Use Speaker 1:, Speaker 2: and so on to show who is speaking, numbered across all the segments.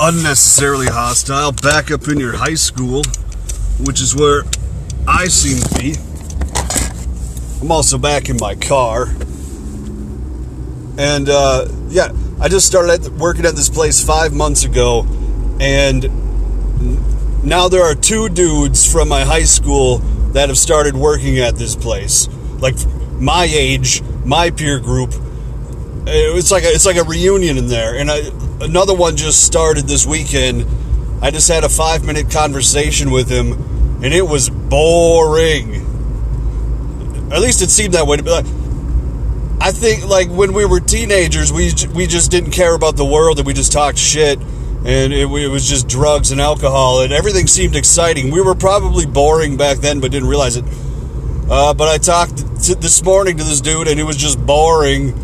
Speaker 1: unnecessarily hostile back up in your high school, which is where I seem to be. I'm also back in my car. And uh, yeah, I just started working at this place five months ago, and now there are two dudes from my high school that have started working at this place. Like my age, my peer group. It's like a, it's like a reunion in there, and I, another one just started this weekend. I just had a five minute conversation with him, and it was boring. At least it seemed that way to like. I think like when we were teenagers, we we just didn't care about the world and we just talked shit, and it, it, was just drugs and alcohol, and everything seemed exciting. We were probably boring back then, but didn't realize it. Uh, but I talked this morning to this dude, and it was just boring.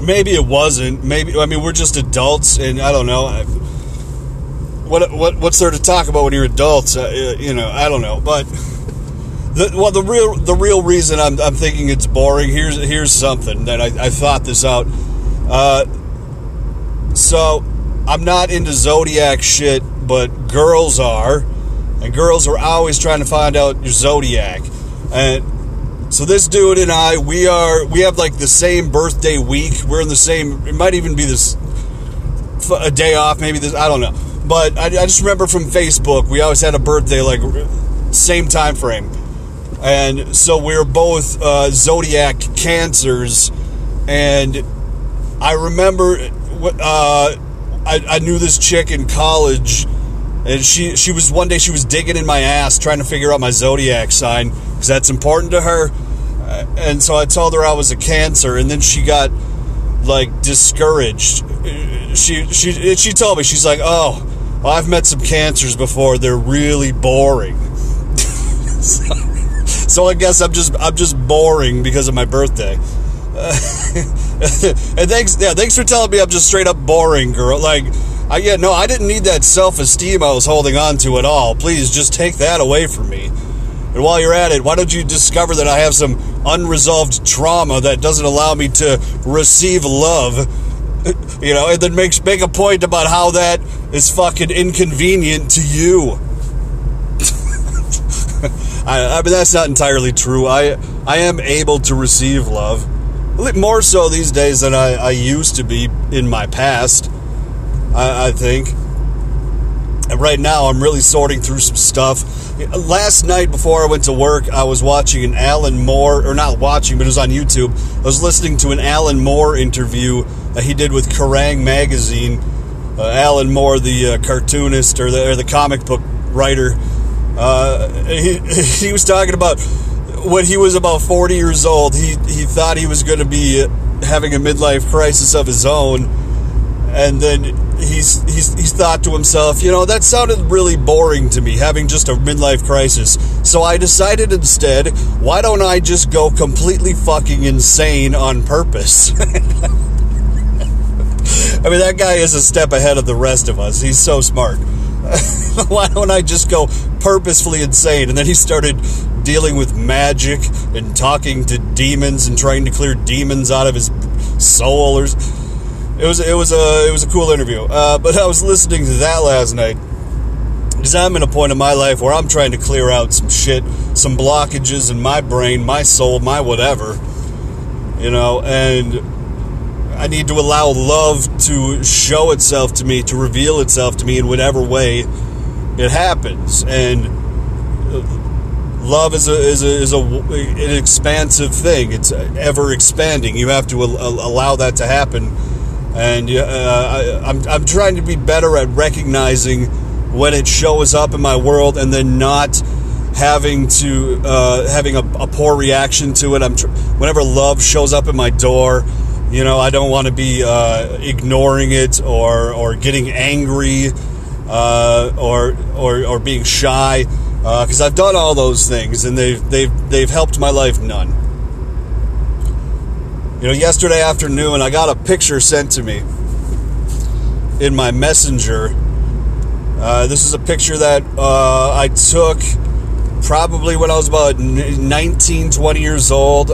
Speaker 1: Maybe it wasn't. Maybe I mean we're just adults, and I don't know. What what what's there to talk about when you're adults? Uh, you know, I don't know, but. The, well, the real the real reason I'm, I'm thinking it's boring. Here's here's something that I, I thought this out. Uh, so I'm not into zodiac shit, but girls are, and girls are always trying to find out your zodiac. And so this dude and I, we are we have like the same birthday week. We're in the same. It might even be this a day off, maybe this. I don't know. But I, I just remember from Facebook, we always had a birthday like same time frame and so we're both uh, zodiac cancers and i remember uh, I, I, knew this chick in college and she she was one day she was digging in my ass trying to figure out my zodiac sign because that's important to her uh, and so i told her i was a cancer and then she got like discouraged she she she told me she's like oh i've met some cancers before they're really boring so, so I guess I'm just I'm just boring because of my birthday. And thanks, yeah, thanks for telling me I'm just straight up boring, girl. Like, I yeah, no, I didn't need that self-esteem I was holding on to at all. Please, just take that away from me. And while you're at it, why don't you discover that I have some unresolved trauma that doesn't allow me to receive love? You know, and then make make a point about how that is fucking inconvenient to you. I, I mean, that's not entirely true. I I am able to receive love, more so these days than I, I used to be in my past. I, I think. Right now, I'm really sorting through some stuff. Last night, before I went to work, I was watching an Alan Moore, or not watching, but it was on YouTube. I was listening to an Alan Moore interview that he did with Kerrang! magazine. Uh, Alan Moore, the uh, cartoonist or the, or the comic book writer, uh, he, he was talking about when he was about 40 years old, he, he thought he was going to be having a midlife crisis of his own. And then he's, he's, he's thought to himself, you know, that sounded really boring to me, having just a midlife crisis. So I decided instead, why don't I just go completely fucking insane on purpose? I mean, that guy is a step ahead of the rest of us. He's so smart. why don't I just go purposefully insane? And then he started dealing with magic and talking to demons and trying to clear demons out of his soul. It was it was a it was a cool interview. Uh, but I was listening to that last night because I'm in a point in my life where I'm trying to clear out some shit, some blockages in my brain, my soul, my whatever. You know, and I need to allow love to show itself to me, to reveal itself to me in whatever way it happens. And uh, love is a is a is a an expansive thing. It's ever expanding. You have to allow that to happen. And uh, I, I'm I'm trying to be better at recognizing when it shows up in my world, and then not having to uh, having a, a, poor reaction to it. I'm tr- whenever love shows up in my door you know, I don't want to be uh, ignoring it or or getting angry uh, or, or or being shy because uh, I've done all those things and they've they've they've helped my life none. You know, yesterday afternoon I got a picture sent to me in my messenger. Uh, this is a picture that uh, I took probably when I was about 19, 20 years old.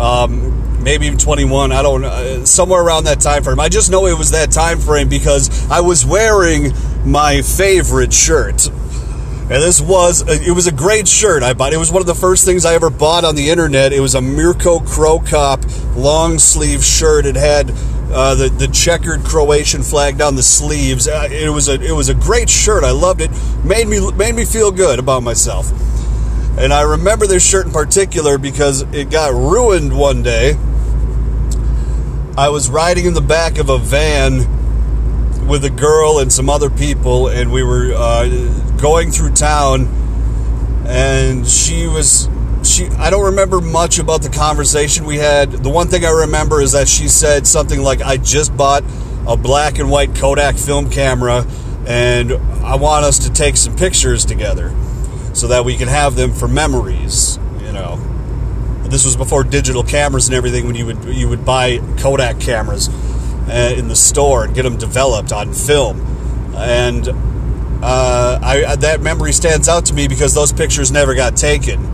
Speaker 1: Um, maybe even 21. I don't know, somewhere around that time frame. I just know it was that time frame because I was wearing my favorite shirt. And this was it was a great shirt I bought. It was one of the first things I ever bought on the internet. It was a Mirko Cro Cop long sleeve shirt. It had uh, the the checkered Croatian flag down the sleeves. Uh, it was a it was a great shirt. I loved it. made me made me feel good about myself. And I remember this shirt in particular because it got ruined one day. I was riding in the back of a van with a girl and some other people, and we were uh, going through town, and she was she. I don't remember much about the conversation we had. The one thing I remember is that she said something like, "I just bought a black and white Kodak film camera, and I want us to take some pictures together, so that we can have them for memories." You know this was before digital cameras and everything when you would you would buy Kodak cameras uh, in the store and get them developed on film. And uh, I, that memory stands out to me because those pictures never got taken.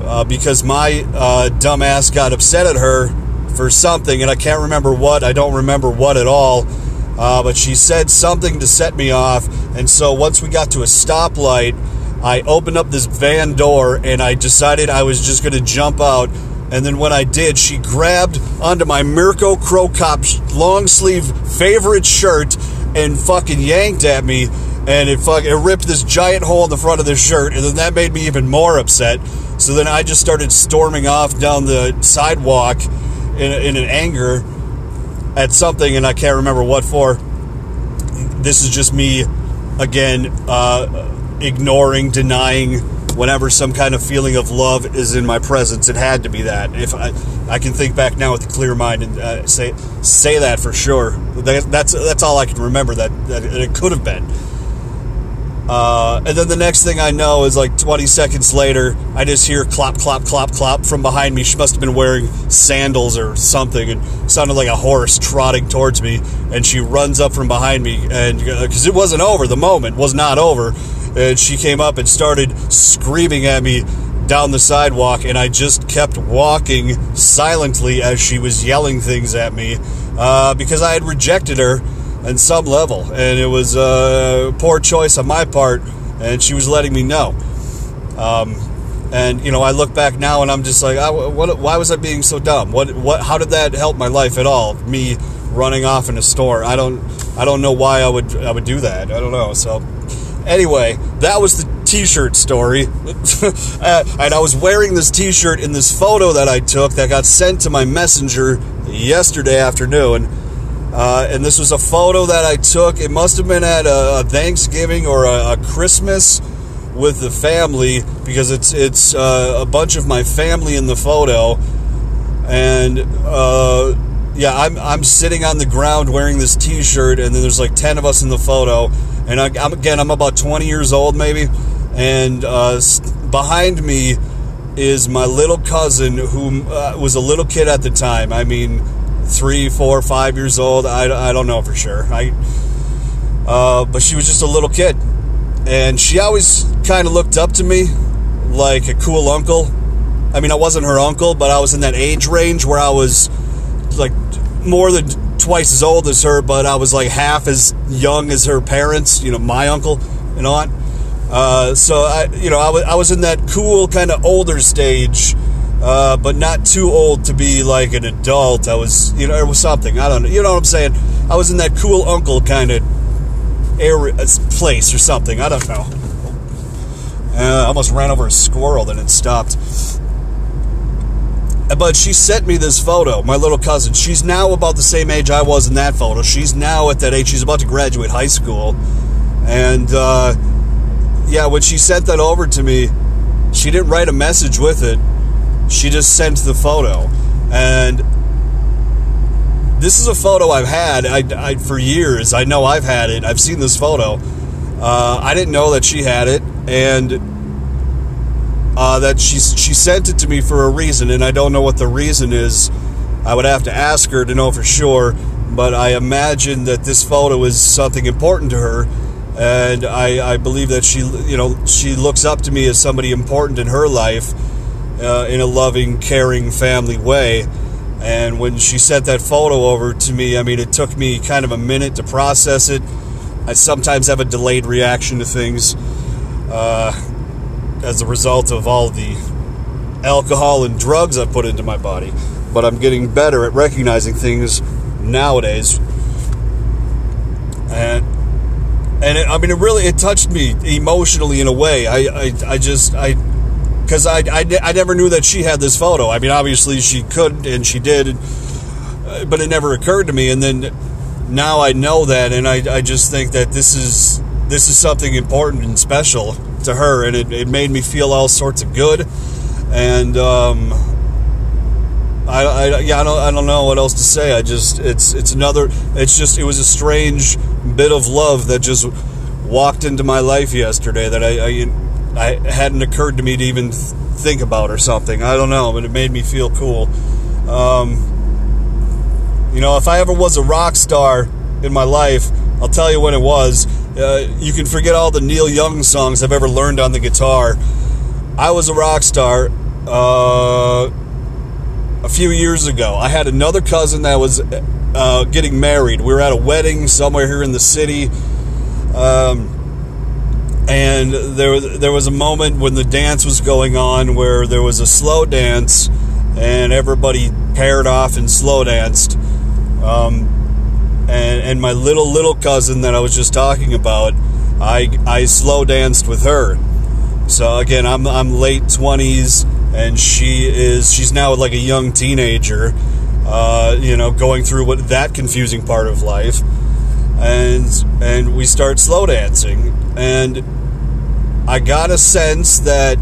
Speaker 1: Uh, because my uh, dumbass got upset at her for something, and I can't remember what. I don't remember what at all. Uh, but she said something to set me off, and so once we got to a stoplight, I opened up this van door and I decided I was just going to jump out and then when I did, she grabbed onto my Mirko Cro Cop long sleeve favorite shirt and fucking yanked at me. And it fuck, it ripped this giant hole in the front of the shirt. And then that made me even more upset. So then I just started storming off down the sidewalk in, in an anger at something, and I can't remember what for. This is just me, again, uh, ignoring, denying whenever some kind of feeling of love is in my presence, it had to be that. If I, I can think back now with a clear mind and uh, say say that for sure. That, that's that's all I can remember that, that it could have been. Uh, and then the next thing I know is like 20 seconds later, I just hear clop, clop, clop, clop from behind me. She must have been wearing sandals or something and sounded like a horse trotting towards me. And she runs up from behind me, and because uh, it wasn't over, the moment was not over and she came up and started screaming at me down the sidewalk, and I just kept walking silently as she was yelling things at me uh, because I had rejected her on some level, and it was a poor choice on my part, and she was letting me know. Um, and you know, I look back now, and I'm just like, I, what, why was I being so dumb? What, what, how did that help my life at all? Me running off in a store. I don't, I don't know why I would, I would do that. I don't know. So Anyway, that was the t-shirt story. uh, and I was wearing this t-shirt in this photo that I took that got sent to my messenger yesterday afternoon. Uh, and this was a photo that I took. It must have been at a, Thanksgiving or a, a, Christmas with the family because it's it's uh, a bunch of my family in the photo. And uh, yeah, I'm I'm sitting on the ground wearing this T-shirt, and then there's like ten of us in the photo and I, am again, I'm about 20 years old, maybe, and uh, behind me is my little cousin who uh, was a little kid at the time. I mean, three, four, five years old. I, I don't know for sure. I, uh, but she was just a little kid, and she always kind of looked up to me like a cool uncle. I mean, I wasn't her uncle, but I was in that age range where I was like more than twice as old as her, but I was like half as young as her parents, you know, my uncle and aunt. Uh, so I, you know, I was, I was in that cool kind of older stage, uh, but not too old to be like an adult. I was, you know, it was something. I don't know. You know what I'm saying? I was in that cool uncle kind of area, uh, place or something. I don't know. Uh, I almost ran over a squirrel, then it stopped. But she sent me this photo, my little cousin. She's now about the same age I was in that photo. She's now at that age. She's about to graduate high school. And uh, yeah, when she sent that over to me, she didn't write a message with it. She just sent the photo. And this is a photo I've had I, I, for years. I know I've had it. I've seen this photo. Uh, I didn't know that she had it. And uh, that she she sent it to me for a reason, and I don't know what the reason is. I would have to ask her to know for sure, but I imagine that this photo is something important to her, and I, I believe that she you know she looks up to me as somebody important in her life, uh, in a loving, caring, family way, And when she sent that photo over to me, I mean, it took me kind of a minute to process it. I sometimes have a delayed reaction to things uh, as a result of all the alcohol and drugs I've put into my body. But I'm getting better at recognizing things nowadays. And and it, I mean, it really it touched me emotionally in a way. I I, I just I because I, I, I never knew that she had this photo. I mean, obviously she could and she did, but it never occurred to me. And then now I know that, and I, I just think that this is this is something important and special to her, and it, it made me feel all sorts of good. And um, I, I, yeah, I don't, I don't know what else to say. I just, it's, it's another, it's just, it was a strange bit of love that just walked into my life yesterday that I, I, I hadn't occurred to me to even think about or something. I don't know, but it made me feel cool. Um, you know, if I ever was a rock star in my life, I'll tell you when it was. Uh, you can forget all the Neil Young songs I've ever learned on the guitar. I was a rock star. Uh, a few years ago. I had another cousin that was uh, getting married. We were at a wedding somewhere here in the city. Um, and there, there was a moment when the dance was going on where there was a slow dance and everybody paired off and slow danced. Um, and, and my little, little cousin that I was just talking about, I, I slow danced with her. So again, I'm, I'm late 20s and she is she's now like a young teenager, uh, you know, going through what that confusing part of life, and and we start slow dancing, and I got a sense that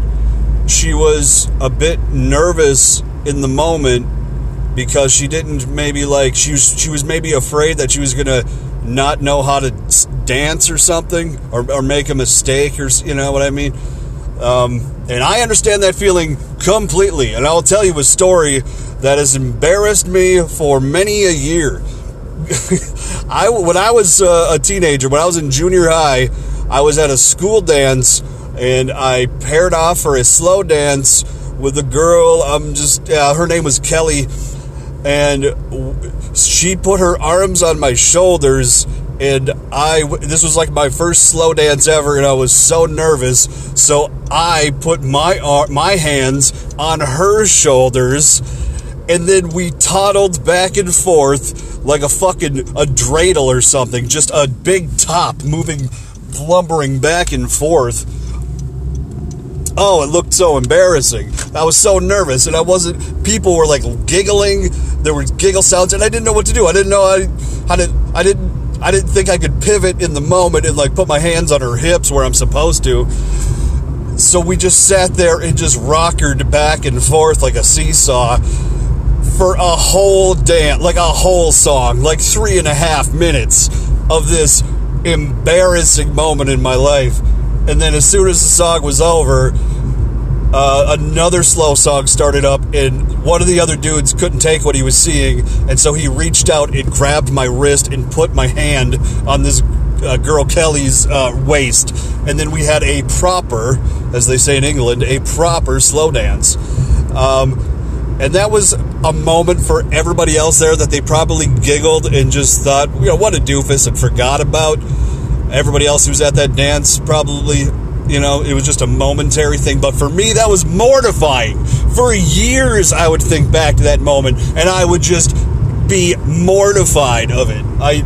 Speaker 1: she was a bit nervous in the moment because she didn't maybe like she was she was maybe afraid that she was gonna not know how to dance or something or, or make a mistake or you know what I mean. Um, and I understand that feeling completely. And I'll tell you a story that has embarrassed me for many a year. I when I was uh, a teenager, when I was in junior high, I was at a school dance and I paired off for a slow dance with a girl. I'm just uh, her name was Kelly, and she put her arms on my shoulders and I this was like my first slow dance ever, and I was so nervous. So I put my my hands on her shoulders, and then we toddled back and forth like a fucking a dreidel or something, just a big top moving, lumbering back and forth. Oh, it looked so embarrassing. I was so nervous, and I wasn't. People were like giggling. There were giggle sounds, and I didn't know what to do. I didn't know I, how to. I didn't I didn't think I could pivot in the moment and like put my hands on her hips where I'm supposed to. So we just sat there and just rockered back and forth like a seesaw for a whole dance, like a whole song, like three and a half minutes of this embarrassing moment in my life. And then as soon as the song was over, uh, another slow song started up, and one of the other dudes couldn't take what he was seeing, and so he reached out and grabbed my wrist and put my hand on this uh, girl Kelly's uh, waist, and then we had a proper, as they say in England, a proper slow dance. Um, and that was a moment for everybody else there that they probably giggled and just thought, you know, what a doofus and forgot about. Everybody else who was at that dance probably you know, it was just a momentary thing. But for me, that was mortifying. For years, I would think back to that moment and I would just be mortified of it. I.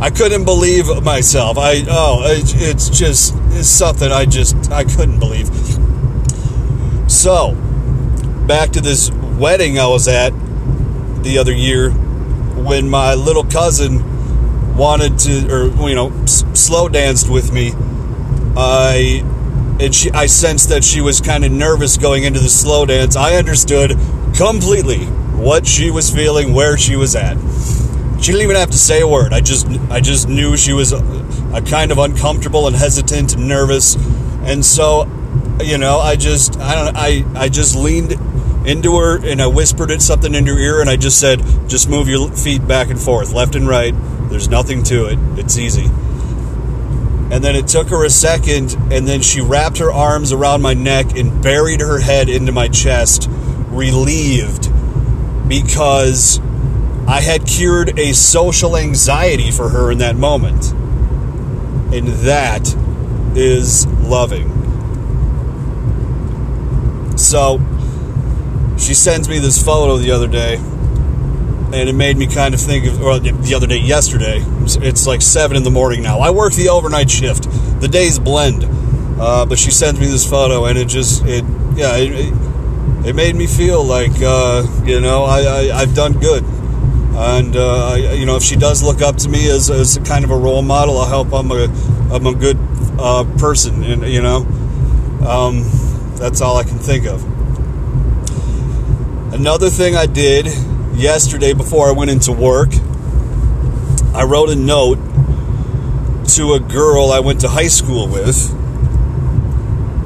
Speaker 1: I couldn't believe myself. I oh, it's just it's something I just I couldn't believe. So, back to this wedding I was at the other year when my little cousin wanted to or you know slow danced with me I and she, I sensed that she was kind of nervous going into the slow dance. I understood completely what she was feeling, where she was at. She didn't even have to say a word. I just, I just knew she was a, a kind of uncomfortable and hesitant and nervous, and so, you know, I just, I don't, I, I just leaned into her and I whispered it something into her ear, and I just said, just move your feet back and forth, left and right. There's nothing to it. It's easy. And then it took her a second, and then she wrapped her arms around my neck and buried her head into my chest, relieved because I had cured a social anxiety for her in that moment. And that is loving. So, she sends me this photo the other day, and it made me kind of think of, or the other day, yesterday. It's like 7 in the morning now. I work the overnight shift, the days blend. Uh, but she sends me this photo, and it just, it, yeah, it, it made me feel like, uh, you know, I, I, have done good. And, uh, you know, if she does look up to me as, as kind of a role model, I hope I'm a, I'm a good uh, person, and, you know. Um, that's all I can think of. Another thing I did yesterday before I went into work, I wrote a note to a girl I went to high school with.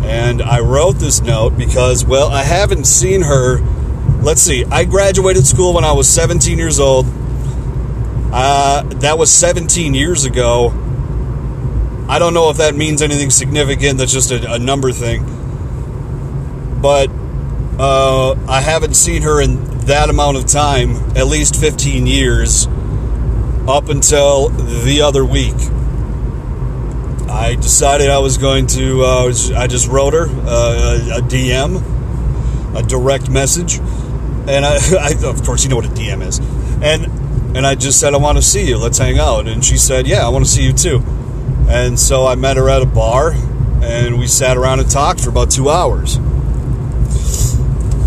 Speaker 1: And I wrote this note because, well, I haven't seen her. Let's see, I graduated school when I was 17 years old. Uh, that was 17 years ago. I don't know if that means anything significant. That's just a, a number thing. But uh, I haven't seen her in that amount of time, at least 15 years, up until the other week. I decided I was going to, uh, I just wrote her uh, a DM, a direct message. And I, I, of course, you know what a DM is. And, and I just said, I want to see you. Let's hang out. And she said, Yeah, I want to see you too. And so I met her at a bar and we sat around and talked for about two hours.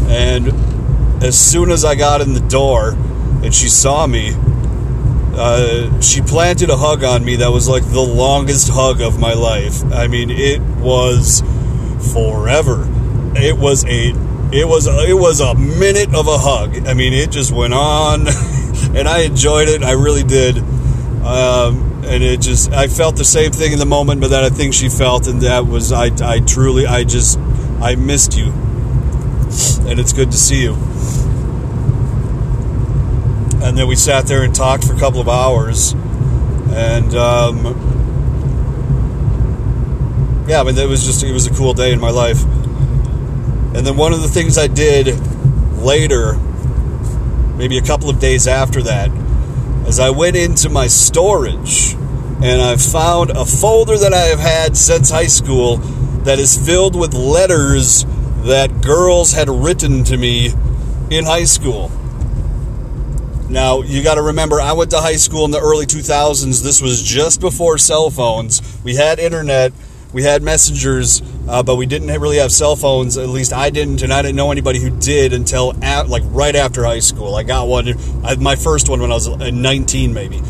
Speaker 1: And as soon as I got in the door and she saw me, uh, she planted a hug on me that was like the longest hug of my life. I mean, it was forever. It was a it was it was a minute of a hug. I mean, it just went on, and I enjoyed it. I really did. Um, and it just I felt the same thing in the moment, but that I think she felt, and that was I I truly I just I missed you and it's good to see you. And then we sat there and talked for a couple of hours, and um, yeah, I mean, it was just it was a cool day in my life. And then one of the things I did later, maybe a couple of days after that, is I went into my storage and I found a folder that I have had since high school that is filled with letters that girls had written to me in high school. Now, you got to remember, I went to high school in the early 2000s. This was just before cell phones. We had internet, we had messengers, uh, but we didn't really have cell phones. At least I didn't, and I didn't know anybody who did until at, like right after high school. I got one, I, my first one when I was 19, maybe.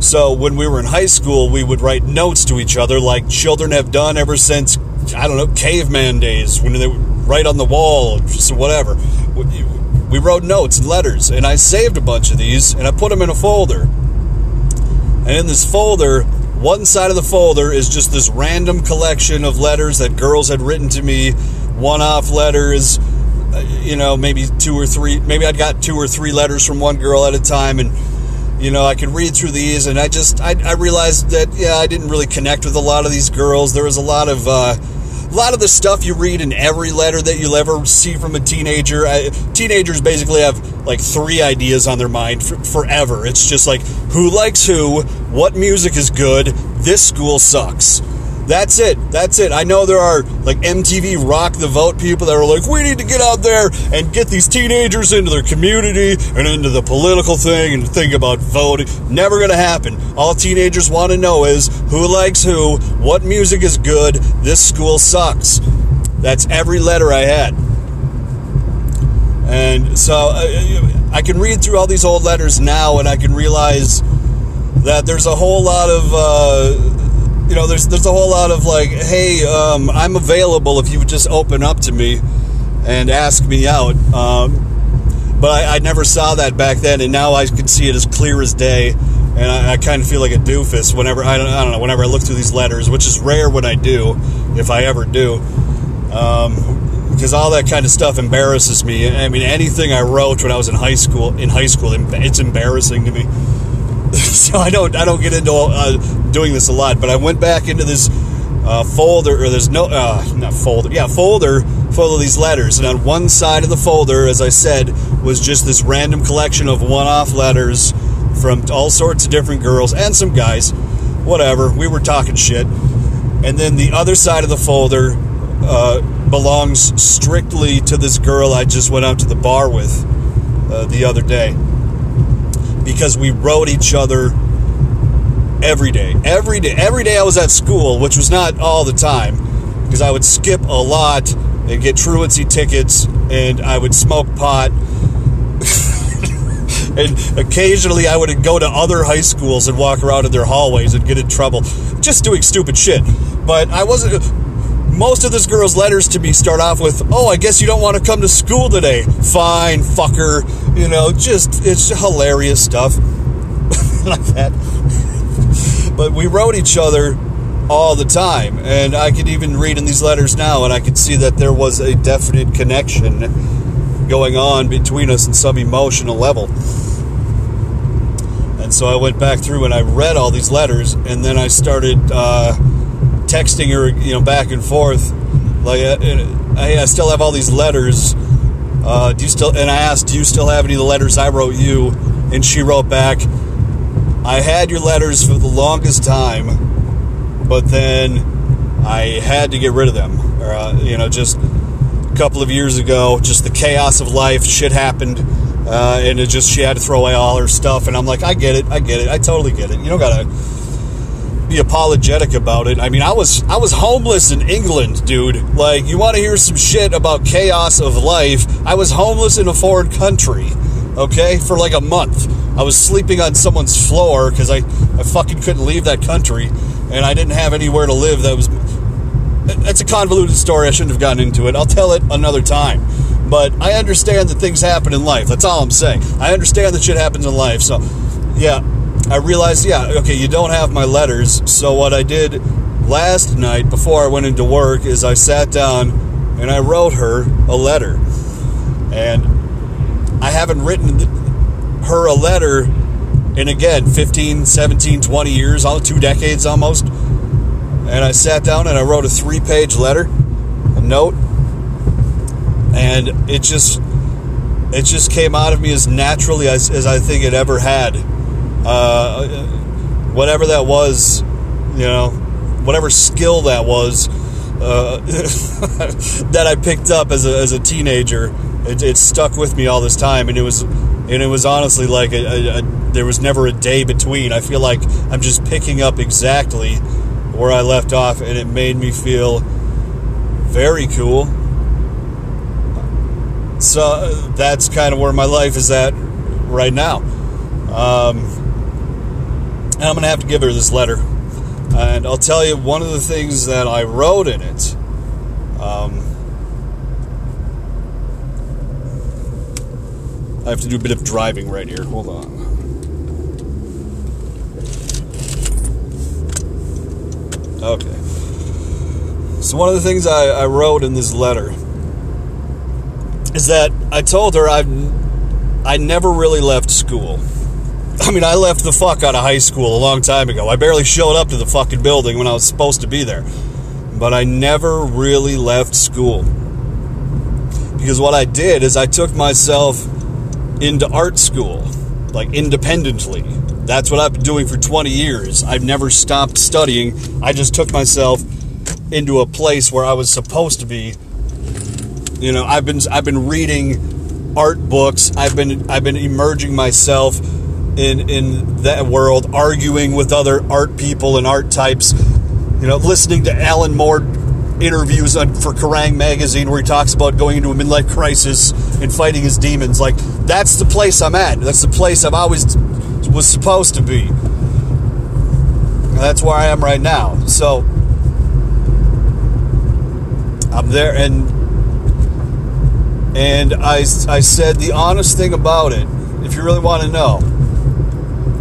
Speaker 1: So when we were in high school, we would write notes to each other like children have done ever since I don't know, caveman days when they were right on the wall, just whatever. We wrote notes and letters, and I saved a bunch of these and I put them in a folder. And in this folder, one side of the folder is just this random collection of letters that girls had written to me, one off letters, uh, you know, maybe two or three, maybe I'd got two or three letters from one girl at a time, and you know, I could read through these, and I just I, I realized that yeah, I didn't really connect with a lot of these girls. There was a lot of uh, lot of the stuff you read in every letter that you'll ever see from a teenager. I, teenagers basically have like three ideas on their mind for, forever. It's just like who likes who, what music is good, this school sucks. That's it. That's it. I know there are like MTV Rock the Vote people that are like, we need to get out there and get these teenagers into their community and into the political thing and think about voting. Never going to happen. All teenagers want to know is who likes who, what music is good, this school sucks. That's every letter I had. And so uh, I can read through all these old letters now and I can realize that there's a whole lot of. Uh, you know, there's there's a whole lot of like, hey, um, I'm available if you would just open up to me and ask me out. Um, but I, I, never saw that back then, and now I can see it as clear as day. And I, I kind of feel like a doofus whenever I don't, I don't know whenever I look through these letters, which is rare when I do, if I ever do. Um, because all that kind of stuff embarrasses me. I mean, anything I wrote when I was in high school, in high school, it's embarrassing to me. so I don't I don't get into uh, doing this a lot, but I went back into this uh, folder or there's no uh, not folder yeah folder full of these letters, and on one side of the folder, as I said, was just this random collection of one off letters from all sorts of different girls and some guys. Whatever. We were talking shit. And then the other side of the folder uh, belongs strictly to this girl I just went out to the bar with uh, the other day. Because we wrote each other every day. Every day. Every day I was at school, which was not all the time, because I would skip a lot and get truancy tickets, and I would smoke pot. and occasionally I would go to other high schools and walk around in their hallways and get in trouble just doing stupid shit. But I wasn't. Most of this girl's letters to me start off with, "Oh, I guess you don't want to come to school today." Fine, fucker. You know, just it's hilarious stuff like that. But we wrote each other all the time, and I could even read in these letters now, and I could see that there was a definite connection going on between us in some emotional level. And so I went back through and I read all these letters, and then I started uh, texting her, you know, back and forth. Like, uh, I, I still have all these letters. Uh, do you still? And I asked, do you still have any of the letters I wrote you? And she wrote back, I had your letters for the longest time, but then I had to get rid of them. Or, uh, you know, just a couple of years ago, just the chaos of life, shit happened uh, and it just she had to throw away all her stuff, and I'm like, I get it, I get it, I totally get it. You don't gotta be apologetic about it. I mean, I was I was homeless in England, dude. Like, you want to hear some shit about chaos of life? I was homeless in a foreign country, okay, for like a month. I was sleeping on someone's floor because I I fucking couldn't leave that country, and I didn't have anywhere to live. That was that's a convoluted story. I shouldn't have gotten into it. I'll tell it another time. But I understand that things happen in life. That's all I'm saying. I understand that shit happens in life. So, yeah, I realized, yeah, okay, you don't have my letters. So, what I did last night before I went into work is I sat down and I wrote her a letter. And I haven't written her a letter in again 15, 17, 20 years, all two decades almost. And I sat down and I wrote a three page letter, a note and it just it just came out of me as naturally as, as I think it ever had. Uh, whatever that was, you know, whatever skill that was uh, that I picked up as a, as a teenager, it, it, stuck with me all this time, and it was and it was honestly like a, a, a, there was never a day between. I feel like I'm just picking up exactly where I left off, and it made me feel very cool so that's kind of where my life is at right now. Um, I'm going to have to give her this letter. And I'll tell you one of the things that I wrote in it. Um, I have to do a bit of driving right here. Hold on. Okay. So, one of the things I, I wrote in this letter is that I told her I I never really left school. I mean, I left the fuck out of high school a long time ago. I barely showed up to the fucking building when I was supposed to be there. But I never really left school. Because what I did is I took myself into art school, like independently. That's what I've been doing for 20 years. I've never stopped studying. I just took myself into a place where I was supposed to be you know, I've been I've been reading art books. I've been I've been emerging myself in in that world, arguing with other art people and art types. You know, listening to Alan Moore interviews on, for Kerrang magazine where he talks about going into a midlife crisis and fighting his demons. Like that's the place I'm at. That's the place I've always was supposed to be. That's where I am right now. So I'm there and and I, I said the honest thing about it, if you really want to know,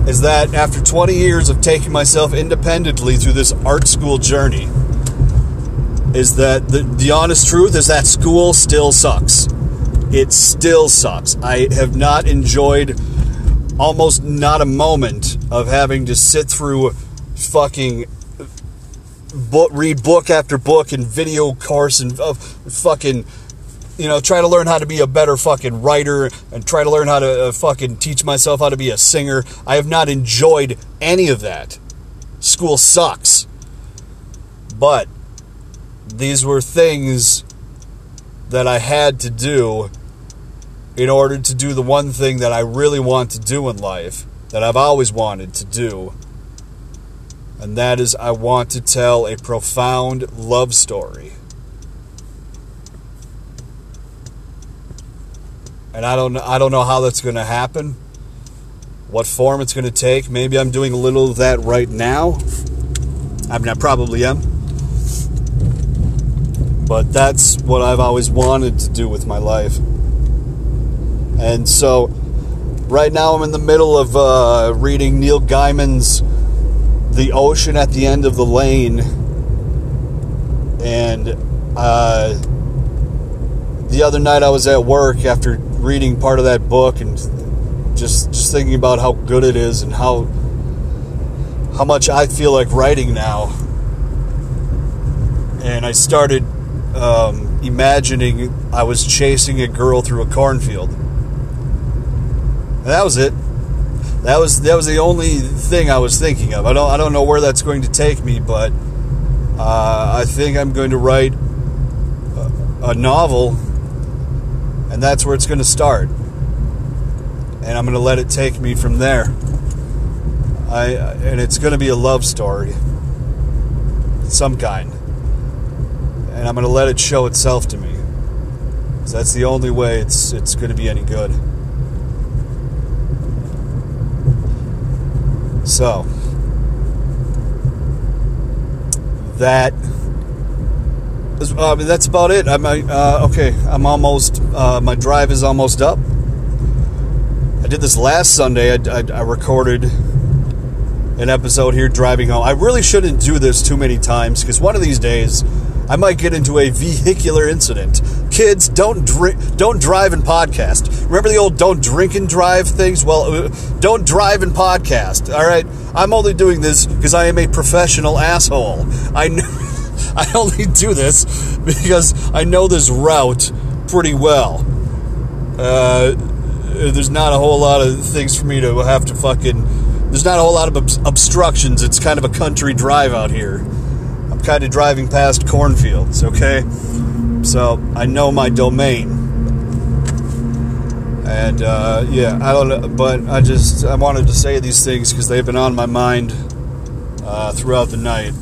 Speaker 1: is that after 20 years of taking myself independently through this art school journey, is that the, the honest truth is that school still sucks. It still sucks. I have not enjoyed almost not a moment of having to sit through fucking book, read book after book and video course and uh, fucking you know, try to learn how to be a better fucking writer and try to learn how to uh, fucking teach myself how to be a singer. I have not enjoyed any of that. School sucks. But these were things that I had to do in order to do the one thing that I really want to do in life, that I've always wanted to do. And that is, I want to tell a profound love story. And I don't, I don't know how that's going to happen, what form it's going to take. Maybe I'm doing a little of that right now. I mean, I probably am. But that's what I've always wanted to do with my life. And so, right now, I'm in the middle of uh, reading Neil Gaiman's The Ocean at the End of the Lane. And uh, the other night, I was at work after reading part of that book and just just thinking about how good it is and how how much I feel like writing now. And I started um, imagining I was chasing a girl through a cornfield. And that was it. That was that was the only thing I was thinking of. I don't I don't know where that's going to take me, but uh, I think I'm going to write a, a novel, and that's where it's going to start. And I'm going to let it take me from there. I and it's going to be a love story, some kind and I'm going to let it show itself to me. Because that's the only way it's it's going to be any good. So that uh, that's about it. I'm uh, okay. I'm almost. Uh, my drive is almost up. I did this last Sunday. I, I, I recorded an episode here driving home. I really shouldn't do this too many times because one of these days I might get into a vehicular incident. Kids, don't drink, don't drive and podcast. Remember the old "don't drink and drive" things? Well, uh, don't drive and podcast. All right, I'm only doing this because I am a professional asshole. I know, I only do this because I know this route pretty well. Uh, there's not a whole lot of things for me to have to fucking. There's not a whole lot of obstructions. It's kind of a country drive out here I'm kind of driving past cornfields, okay? So I know my domain. And uh, yeah, I don't know, but I just I wanted to say these things because they've been on my mind uh, throughout the night.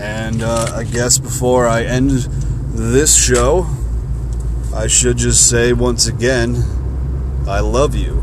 Speaker 1: And uh, I guess before I end this show, I should just say once again, I love you.